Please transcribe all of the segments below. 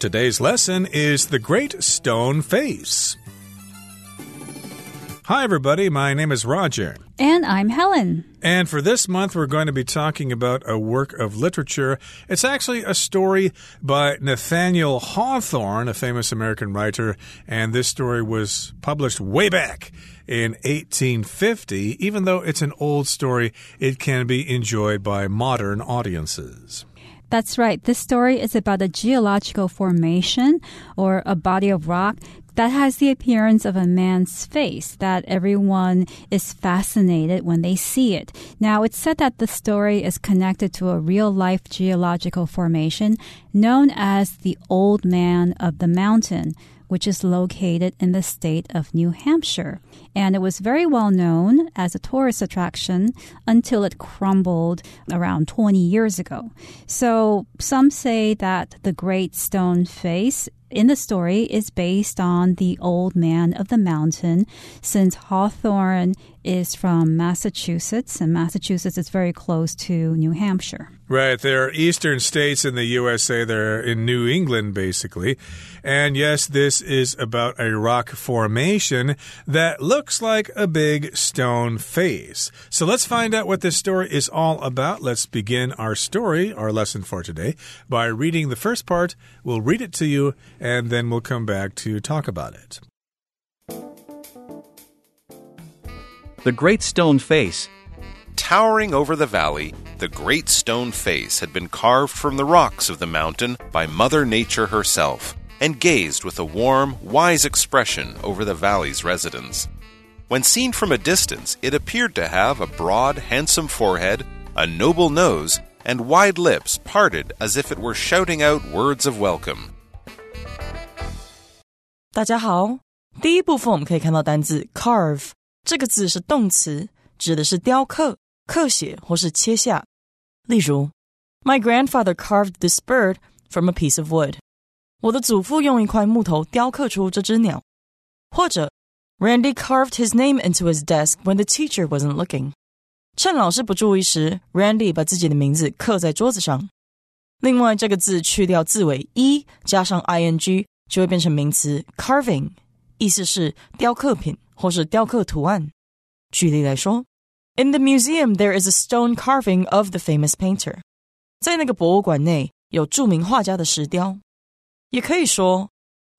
Today's lesson is the Great Stone Face. Hi, everybody. My name is Roger. And I'm Helen. And for this month, we're going to be talking about a work of literature. It's actually a story by Nathaniel Hawthorne, a famous American writer. And this story was published way back in 1850. Even though it's an old story, it can be enjoyed by modern audiences. That's right. This story is about a geological formation or a body of rock that has the appearance of a man's face that everyone is fascinated when they see it. Now, it's said that the story is connected to a real life geological formation known as the Old Man of the Mountain which is located in the state of New Hampshire. And it was very well known as a tourist attraction until it crumbled around 20 years ago. So some say that the Great Stone Face in the story is based on the old man of the mountain since Hawthorne is from Massachusetts and Massachusetts is very close to New Hampshire. Right. There are eastern states in the USA. They're in New England, basically. And yes, this is about a rock formation that looks like a big stone face. So let's find out what this story is all about. Let's begin our story, our lesson for today, by reading the first part. We'll read it to you, and then we'll come back to talk about it. The Great Stone Face Towering over the valley, the great stone face had been carved from the rocks of the mountain by Mother Nature herself, and gazed with a warm, wise expression over the valley's residents. When seen from a distance, it appeared to have a broad, handsome forehead, a noble nose, and wide lips parted as if it were shouting out words of welcome. 大家好，第一部分我们可以看到单字 carve 这个字是动词，指的是雕刻、刻写或是切下。例如，My grandfather carved this bird from a piece of wood。我的祖父用一块木头雕刻出这只鸟。或者，Randy carved his name into his desk when the teacher wasn't looking。趁老师不注意时，Randy 把自己的名字刻在桌子上。另外，这个字去掉字尾 e，加上 ing，就会变成名词 carving，意思是雕刻品或是雕刻图案。举例来说。in the museum, there is a stone carving of the famous painter. 在那个博物馆内有着名画家的石雕。也可以说，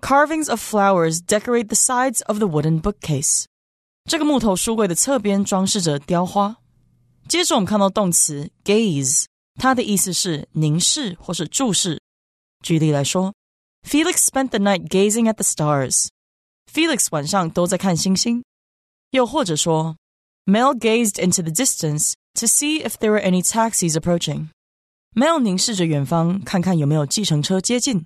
carvings of flowers decorate the sides of the wooden bookcase. 这个木头书柜的侧边装饰着雕花。接着我们看到动词 gaze，它的意思是凝视或是注视。举例来说，Felix spent the night gazing at the stars. Felix 晚上都在看星星。又或者说 Mel gazed into the distance to see if there were any taxis approaching. Mel 凝视着远方，看看有没有计程车接近。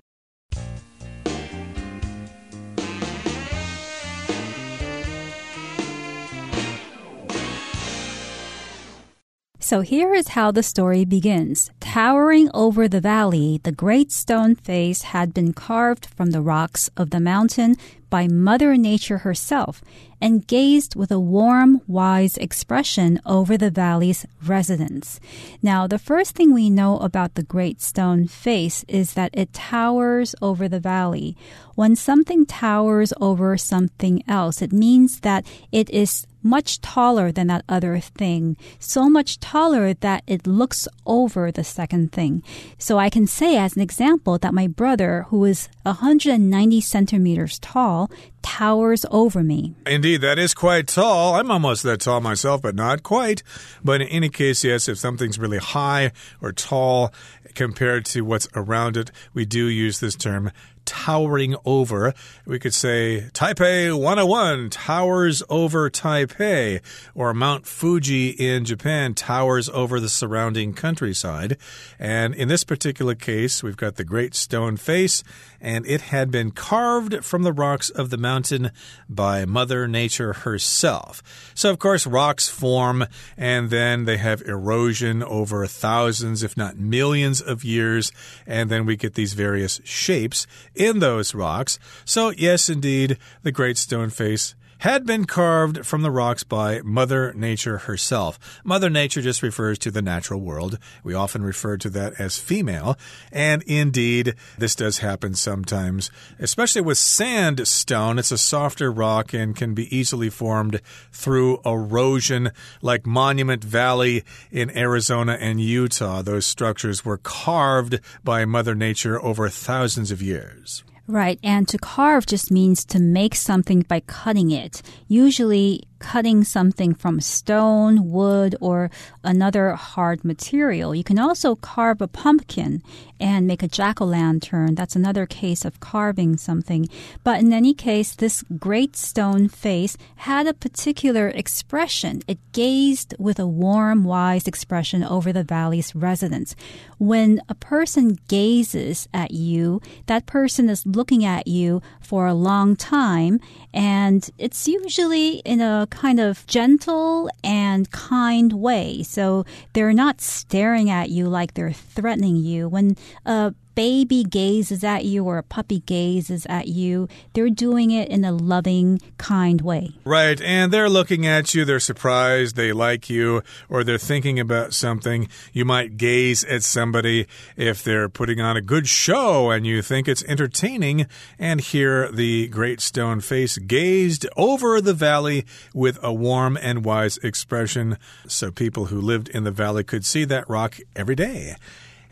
So here is how the story begins. Towering over the valley, the great stone face had been carved from the rocks of the mountain by Mother Nature herself and gazed with a warm, wise expression over the valley's residents. Now, the first thing we know about the Great Stone Face is that it towers over the valley. When something towers over something else, it means that it is much taller than that other thing, so much taller that it looks over the second thing. So I can say as an example that my brother, who is 190 centimeters tall, towers over me. Indeed, that is quite tall. I'm almost that tall myself, but not quite. But in any case, yes, if something's really high or tall compared to what's around it, we do use this term towering over. We could say Taipei 101 towers over Taipei, or Mount Fuji in Japan towers over the surrounding countryside. And in this particular case, we've got the Great Stone Face, and it had been carved from the rocks of the mountain by Mother Nature herself. So, of course, rocks form and then they have erosion over thousands, if not millions of years, and then we get these various shapes in those rocks. So, yes, indeed, the Great Stone Face had been carved from the rocks by Mother Nature herself. Mother Nature just refers to the natural world. We often refer to that as female. And indeed, this does happen sometimes, especially with sandstone. It's a softer rock and can be easily formed through erosion, like Monument Valley in Arizona and Utah. Those structures were carved by Mother Nature over thousands of years. Right, and to carve just means to make something by cutting it. Usually, cutting something from stone, wood, or another hard material. You can also carve a pumpkin and make a jack o' lantern. That's another case of carving something. But in any case, this great stone face had a particular expression. It gazed with a warm, wise expression over the valley's residents. When a person gazes at you, that person is looking at you for a long time, and it's usually in a kind of gentle and kind way. So they're not staring at you like they're threatening you. When a baby gazes at you or a puppy gazes at you, they're doing it in a loving, kind way. Right. And they're looking at you, they're surprised, they like you, or they're thinking about something. You might gaze at somebody if they're putting on a good show and you think it's entertaining. And here the great stone face gazed over the valley with a warm and wise expression. So people who lived in the valley could see that rock every day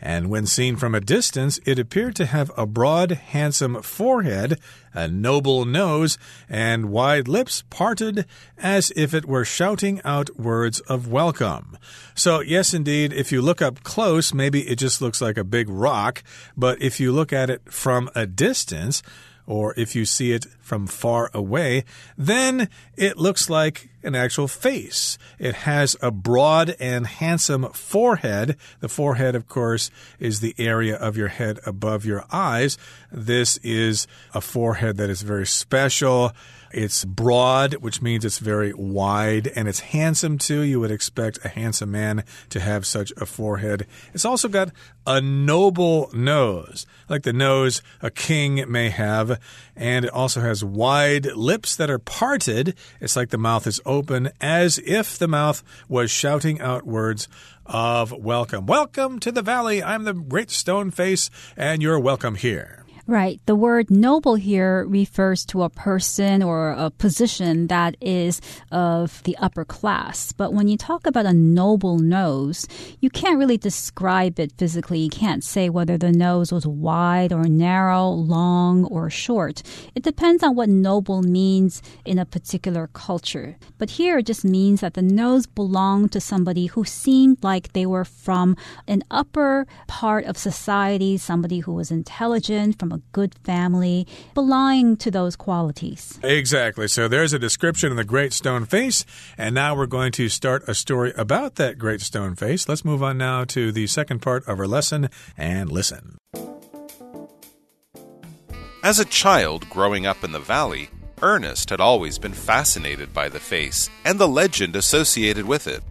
and when seen from a distance, it appeared to have a broad, handsome forehead, a noble nose, and wide lips parted as if it were shouting out words of welcome. So, yes, indeed, if you look up close, maybe it just looks like a big rock, but if you look at it from a distance, or if you see it from far away, then it looks like an actual face. It has a broad and handsome forehead. The forehead, of course, is the area of your head above your eyes. This is a forehead that is very special. It's broad, which means it's very wide, and it's handsome too. You would expect a handsome man to have such a forehead. It's also got a noble nose, like the nose a king may have, and it also has wide lips that are parted. It's like the mouth is open, as if the mouth was shouting out words of welcome. Welcome to the valley. I'm the great stone face, and you're welcome here. Right. The word noble here refers to a person or a position that is of the upper class. But when you talk about a noble nose, you can't really describe it physically. You can't say whether the nose was wide or narrow, long or short. It depends on what noble means in a particular culture. But here it just means that the nose belonged to somebody who seemed like they were from an upper part of society, somebody who was intelligent, from a good family, belonging to those qualities. Exactly. So there's a description of the great stone face. And now we're going to start a story about that great stone face. Let's move on now to the second part of our lesson and listen. As a child growing up in the valley, Ernest had always been fascinated by the face and the legend associated with it.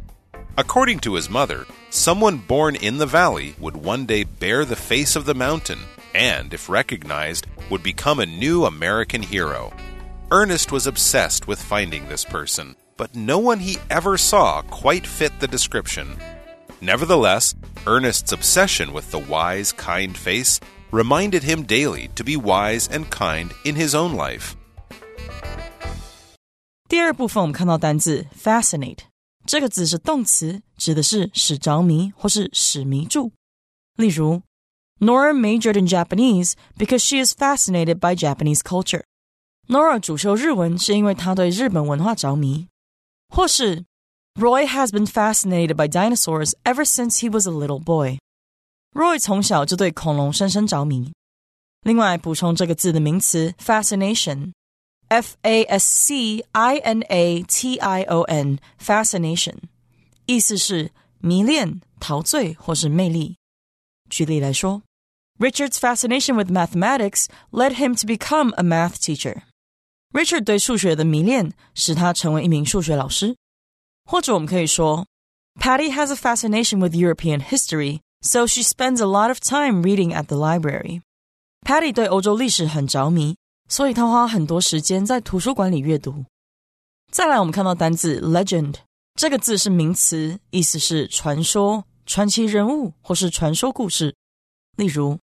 According to his mother, someone born in the valley would one day bear the face of the mountain and, if recognized, would become a new American hero. Ernest was obsessed with finding this person, but no one he ever saw quite fit the description. Nevertheless, Ernest's obsession with the wise, kind face reminded him daily to be wise and kind in his own life. 第二部分我们看到单字 fascinate 这个字是动词，指的是使着迷或是使迷住。例如 Nora majored in Japanese because she is fascinated by Japanese culture. Nora 主修日文是因为她对日本文化着迷。或是 Roy has been fascinated by dinosaurs ever since he was a little boy. Roy 从小就对恐龙深深着迷。另外，补充这个字的名词 fascination，f a s c i n a t i o n，fascination，意思是迷恋、陶醉或是魅力。举例来说 ，Richard's fascination with mathematics led him to become a math teacher. Richard 对数学的迷恋使他成为一名数学老师。或者我们可以说，Patty has a fascination with European history, so she spends a lot of time reading at the library. Patty 对欧洲历史很着迷，所以她花很多时间在图书馆里阅读。 再来，我们看到单字 legend 这个字是名词，意思是传说、传奇人物或是传说故事。例如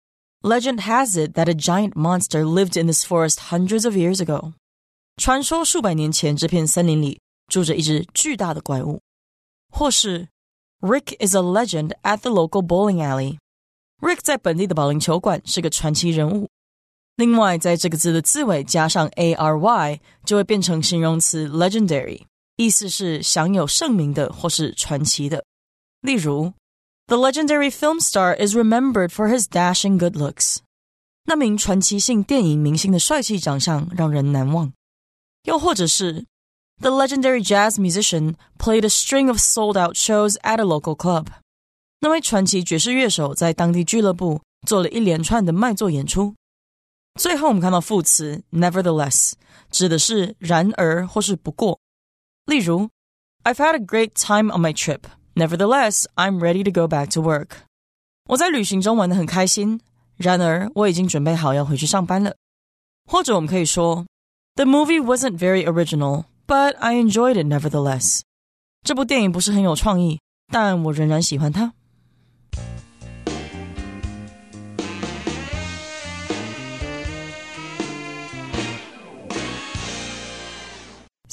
，Legend has it that a giant monster lived in this forest hundreds of years ago。传说数百年前这片森林里住着一只巨大的怪物。或是 Rick is a legend at the local bowling alley。Rick 在本地的保龄球馆是个传奇人物。另外，在这个字的字尾加上 a r y，就会变成形容词 legendary，意思是享有盛名的或是传奇的。例如 ，The legendary film star is remembered for his dashing good looks。那名传奇性电影明星的帅气长相让人难忘。又或者是，The legendary jazz musician played a string of sold-out shows at a local club。那位传奇爵士乐手在当地俱乐部做了一连串的卖座演出。最后，我们看到副词 nevertheless，指的是然而或是不过。例如，I've had a great time on my trip. Nevertheless, I'm ready to go back to work. 我在旅行中玩得很开心，然而我已经准备好要回去上班了。或者我们可以说，The movie wasn't very original, but I enjoyed it nevertheless. 这部电影不是很有创意，但我仍然喜欢它。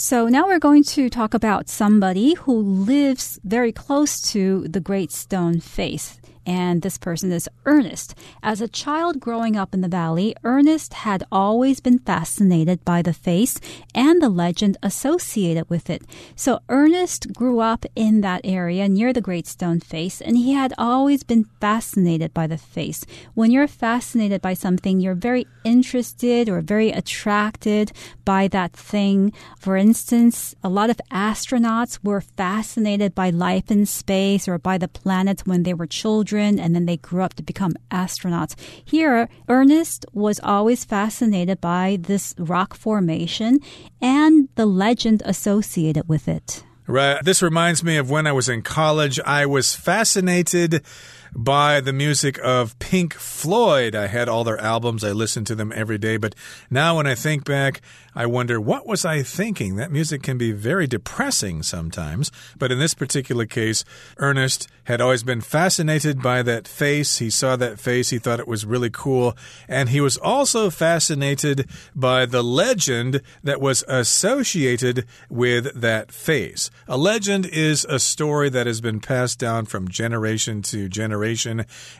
So now we're going to talk about somebody who lives very close to the Great Stone Face and this person is Ernest. As a child growing up in the valley, Ernest had always been fascinated by the face and the legend associated with it. So Ernest grew up in that area near the Great Stone Face, and he had always been fascinated by the face. When you're fascinated by something, you're very interested or very attracted by that thing. For instance, a lot of astronauts were fascinated by life in space or by the planets when they were children children and then they grew up to become astronauts. Here, Ernest was always fascinated by this rock formation and the legend associated with it. Right. This reminds me of when I was in college. I was fascinated by the music of Pink Floyd. I had all their albums, I listened to them every day. But now when I think back, I wonder what was I thinking? That music can be very depressing sometimes. But in this particular case, Ernest had always been fascinated by that face. He saw that face, he thought it was really cool. And he was also fascinated by the legend that was associated with that face. A legend is a story that has been passed down from generation to generation.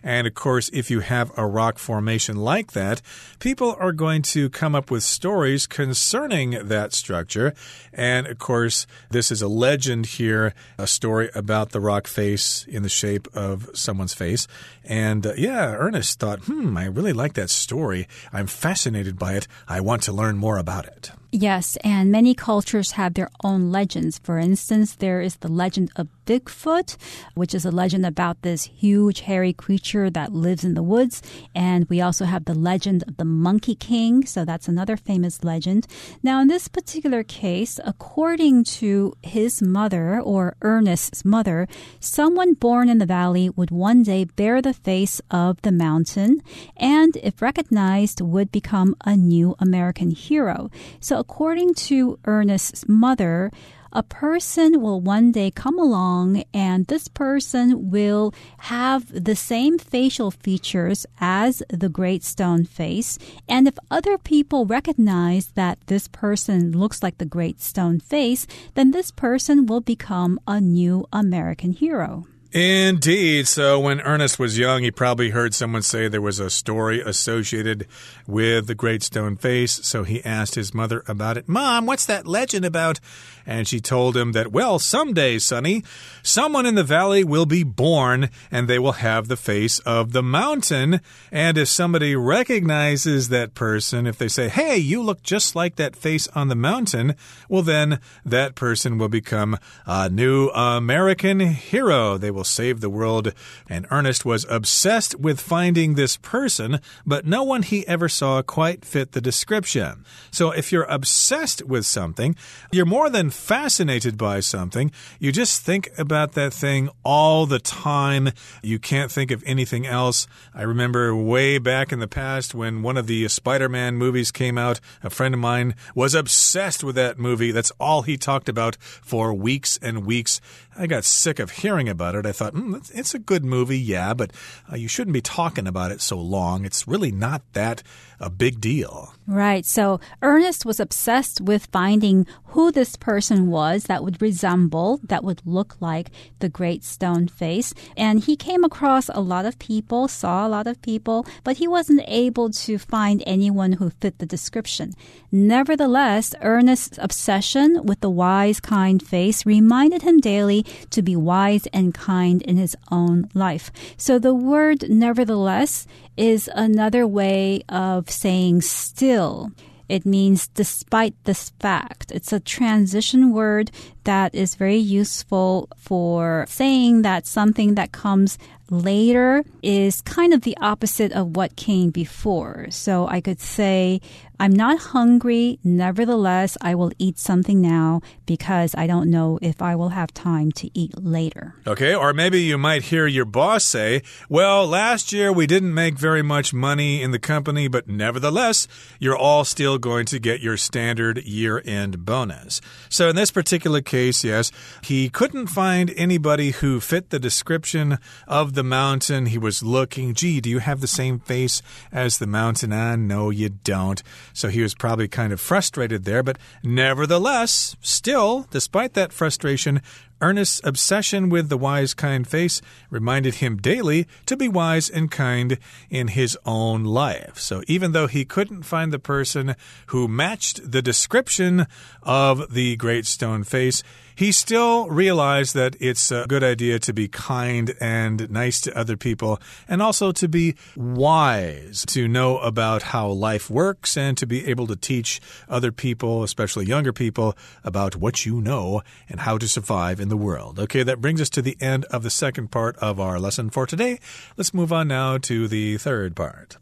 And of course, if you have a rock formation like that, people are going to come up with stories concerning that structure. And of course, this is a legend here, a story about the rock face in the shape of someone's face. And uh, yeah, Ernest thought, hmm, I really like that story. I'm fascinated by it. I want to learn more about it. Yes, and many cultures have their own legends. For instance, there is the legend of Bigfoot, which is a legend about this huge hairy creature that lives in the woods. And we also have the legend of the Monkey King, so that's another famous legend. Now, in this particular case, according to his mother or Ernest's mother, someone born in the valley would one day bear the face of the mountain and, if recognized, would become a new American hero. So according to Ernest's mother, a person will one day come along and this person will have the same facial features as the great stone face. And if other people recognize that this person looks like the great stone face, then this person will become a new American hero. Indeed. So when Ernest was young, he probably heard someone say there was a story associated with the Great Stone Face. So he asked his mother about it. Mom, what's that legend about? And she told him that, well, someday, Sonny, someone in the valley will be born and they will have the face of the mountain. And if somebody recognizes that person, if they say, hey, you look just like that face on the mountain, well, then that person will become a new American hero. They will save the world. And Ernest was obsessed with finding this person, but no one he ever saw quite fit the description. So if you're obsessed with something, you're more than fascinated by something. You just think about that thing all the time. You can't think of anything else. I remember way back in the past when one of the Spider Man movies came out, a friend of mine was obsessed with that movie. That's all he talked about for weeks and weeks. I got sick of hearing about it. I thought, mm, it's a good movie, yeah, but uh, you shouldn't be talking about it so long. It's really not that a big deal. Right. So Ernest was obsessed with finding who this person was that would resemble, that would look like the great stone face. And he came across a lot of people, saw a lot of people, but he wasn't able to find anyone who fit the description. Nevertheless, Ernest's obsession with the wise, kind face reminded him daily to be wise and kind in his own life. So the word nevertheless is another way of saying still. It means despite this fact. It's a transition word that is very useful for saying that something that comes later is kind of the opposite of what came before. So I could say, I'm not hungry. Nevertheless, I will eat something now because I don't know if I will have time to eat later. Okay, or maybe you might hear your boss say, Well, last year we didn't make very much money in the company, but nevertheless, you're all still going to get your standard year end bonus. So in this particular case, yes, he couldn't find anybody who fit the description of the mountain. He was looking, gee, do you have the same face as the mountain? Ah, no, you don't. So he was probably kind of frustrated there, but nevertheless, still, despite that frustration, Ernest's obsession with the wise, kind face reminded him daily to be wise and kind in his own life. So even though he couldn't find the person who matched the description of the great stone face, he still realized that it's a good idea to be kind and nice to other people and also to be wise, to know about how life works and to be able to teach other people, especially younger people, about what you know and how to survive in the world. Okay, that brings us to the end of the second part of our lesson for today. Let's move on now to the third part.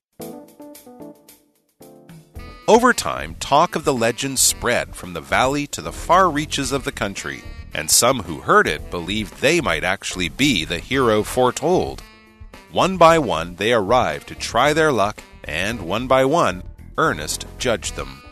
Over time, talk of the legend spread from the valley to the far reaches of the country, and some who heard it believed they might actually be the hero foretold. One by one, they arrived to try their luck, and one by one, Ernest judged them.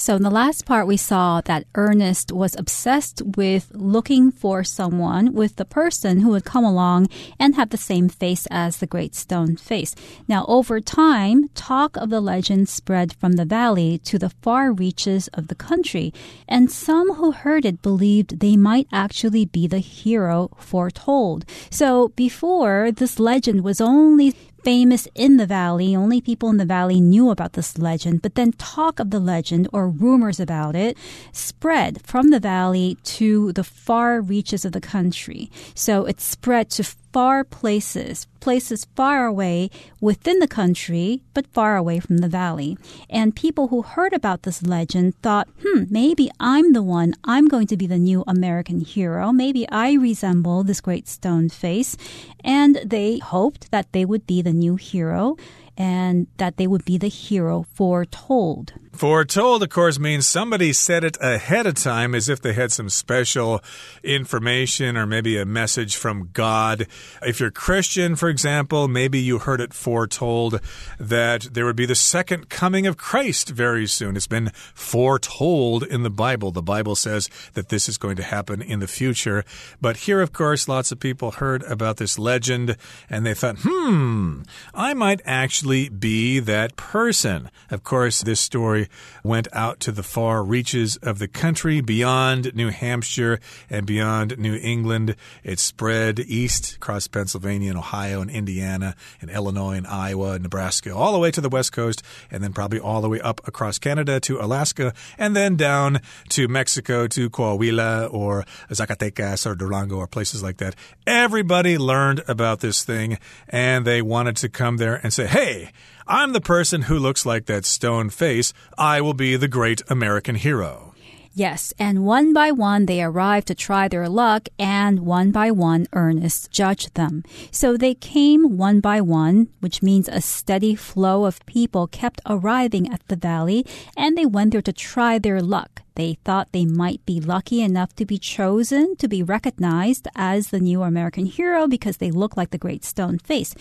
So in the last part, we saw that Ernest was obsessed with looking for someone with the person who would come along and have the same face as the great stone face. Now, over time, talk of the legend spread from the valley to the far reaches of the country, and some who heard it believed they might actually be the hero foretold. So before, this legend was only famous in the valley. Only people in the valley knew about this legend, but then talk of the legend or rumors about it spread from the valley to the far reaches of the country. So it spread to far places, places far away within the country, but far away from the valley. And people who heard about this legend thought, hmm, maybe I'm the one. I'm going to be the new American hero. Maybe I resemble this great stone face. And they hoped that they would be the new hero and that they would be the hero foretold. Foretold, of course, means somebody said it ahead of time as if they had some special information or maybe a message from God. If you're Christian, for example, maybe you heard it foretold that there would be the second coming of Christ very soon. It's been foretold in the Bible. The Bible says that this is going to happen in the future. But here, of course, lots of people heard about this legend and they thought, hmm, I might actually be that person. Of course, this story went out to the far reaches of the country beyond New Hampshire and beyond New England. It spread east across Pennsylvania and Ohio and Indiana and Illinois and Iowa and Nebraska, all the way to the west coast, and then probably all the way up across Canada to Alaska, and then down to Mexico to Coahuila or Zacatecas or Durango or places like that. Everybody learned about this thing and they wanted to come there and say, hey, I'm the person who looks like that stone face. I will be the great American hero. Yes, and one by one they arrived to try their luck, and one by one Ernest judged them. So they came one by one, which means a steady flow of people kept arriving at the valley, and they went there to try their luck. They thought they might be lucky enough to be chosen to be recognized as the new American hero because they look like the Great Stone Face.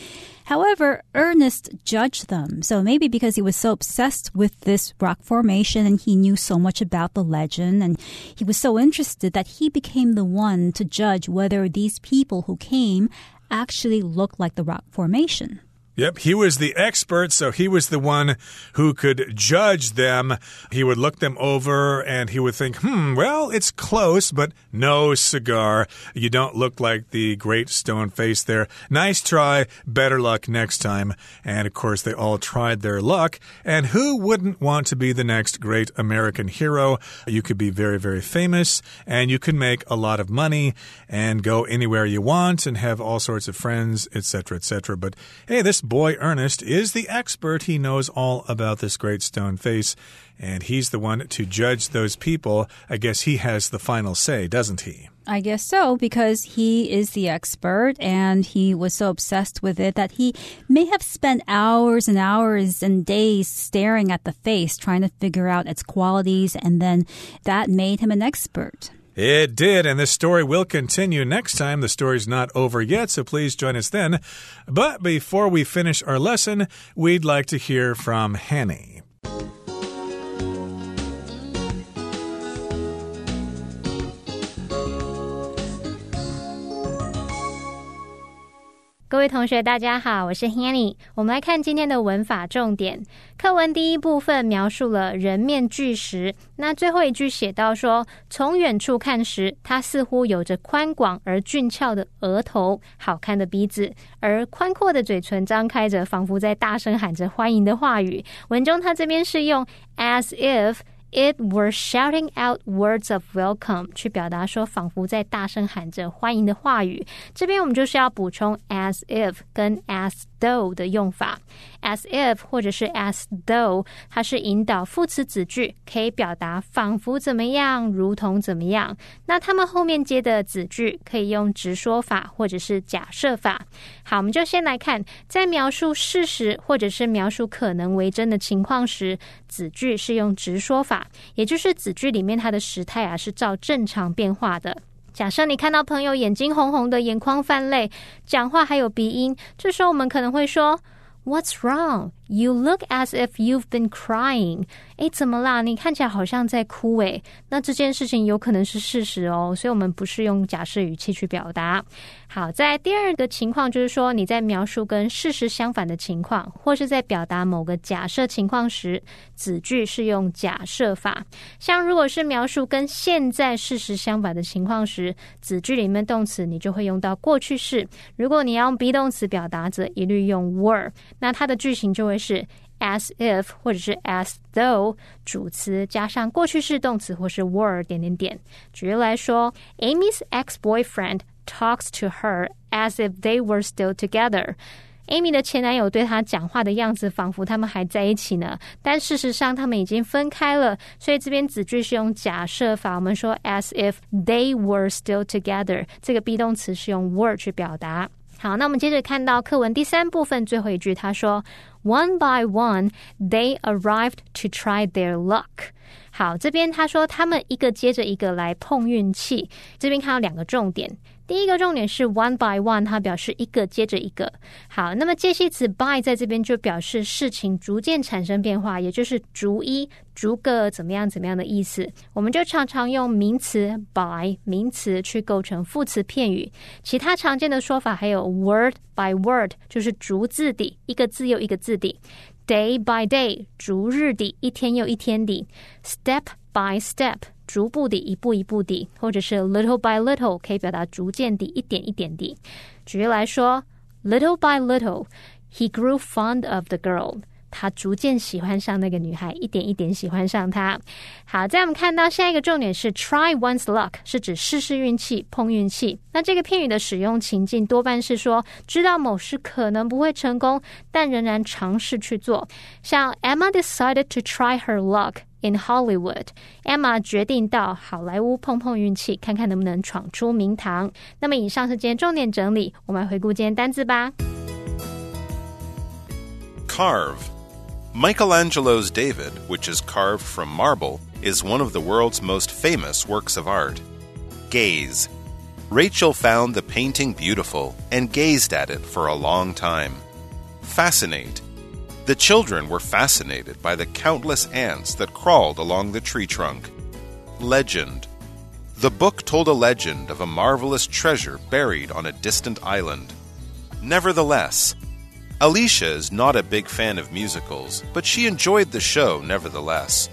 However, Ernest judged them. So maybe because he was so obsessed with this rock formation and he knew so much about the legend and he was so interested that he became the one to judge whether these people who came actually looked like the rock formation. Yep, he was the expert, so he was the one who could judge them. He would look them over and he would think, hmm, well, it's close, but no cigar. You don't look like the great stone face there. Nice try, better luck next time. And of course, they all tried their luck. And who wouldn't want to be the next great American hero? You could be very, very famous and you could make a lot of money and go anywhere you want and have all sorts of friends, etc., etc. But hey, this boy Ernest is the expert. He knows all about this great stone face, and he's the one to judge those people. I guess he has the final say, doesn't he? I guess so, because he is the expert and he was so obsessed with it that he may have spent hours and hours and days staring at the face, trying to figure out its qualities, and then that made him an expert. It did, and this story will continue next time. The story's not over yet, so please join us then. But before we finish our lesson, we'd like to hear from Hanny. 各位同学，大家好，我是 Hanny。我们来看今天的文法重点。课文第一部分描述了人面巨石，那最后一句写到说，从远处看时，它似乎有着宽广而俊俏的额头、好看的鼻子，而宽阔的嘴唇张开着，仿佛在大声喊着欢迎的话语。文中它这边是用 as if。It were shouting out words of welcome，去表达说仿佛在大声喊着欢迎的话语。这边我们就是要补充 as if 跟 as though 的用法。as if 或者是 as though，它是引导副词子句，可以表达仿佛怎么样，如同怎么样。那它们后面接的子句可以用直说法或者是假设法。好，我们就先来看，在描述事实或者是描述可能为真的情况时，子句是用直说法。也就是子句里面它的时态啊是照正常变化的。假设你看到朋友眼睛红红的，眼眶泛泪，讲话还有鼻音，这时候我们可能会说：“What's wrong? You look as if you've been crying.” 诶，怎么啦？你看起来好像在哭诶。那这件事情有可能是事实哦，所以我们不是用假设语气去表达。好，在第二个情况就是说，你在描述跟事实相反的情况，或是在表达某个假设情况时，子句是用假设法。像如果是描述跟现在事实相反的情况时，子句里面动词你就会用到过去式。如果你要用 be 动词表达，则一律用 were。那它的句型就会是。as if 或者是 as though 主词加上过去式动词或是 were 点点点。举例来说，Amy's ex-boyfriend talks to her as if they were still together。Amy 的前男友对她讲话的样子，仿佛他们还在一起呢，但事实上他们已经分开了。所以这边子句是用假设法，我们说 as if they were still together，这个 be 动词是用 were 去表达。好，那我们接着看到课文第三部分最后一句，他说：“One by one, they arrived to try their luck。”好，这边他说他们一个接着一个来碰运气。这边看到两个重点。第一个重点是 one by one，它表示一个接着一个。好，那么介系词 by 在这边就表示事情逐渐产生变化，也就是逐一、逐个怎么样怎么样的意思。我们就常常用名词 by 名词去构成副词片语。其他常见的说法还有 word by word，就是逐字的，一个字又一个字的；day by day，逐日的，一天又一天的；step by step。逐步的，一步一步的，或者是 little by little，可以表达逐渐的，一点一点的。举例来说，little by little，he grew fond of the girl。他逐渐喜欢上那个女孩，一点一点喜欢上她。好，在我们看到下一个重点是 try one's luck，是指试试运气、碰运气。那这个片语的使用情境多半是说，知道某事可能不会成功，但仍然尝试去做。像 Emma decided to try her luck in Hollywood. Emma 决定到好莱坞碰碰运气，看看能不能闯出名堂。那么，以上是今天重点整理，我们来回顾今天单字吧。 Carve. Michelangelo's David, which is carved from marble, is one of the world's most famous works of art. Gaze. Rachel found the painting beautiful and gazed at it for a long time. Fascinate. The children were fascinated by the countless ants that crawled along the tree trunk. Legend. The book told a legend of a marvelous treasure buried on a distant island. Nevertheless, Alicia is not a big fan of musicals, but she enjoyed the show nevertheless.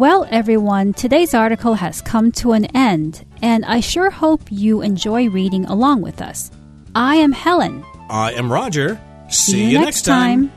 Well, everyone, today's article has come to an end, and I sure hope you enjoy reading along with us. I am Helen. I am Roger. See you next time.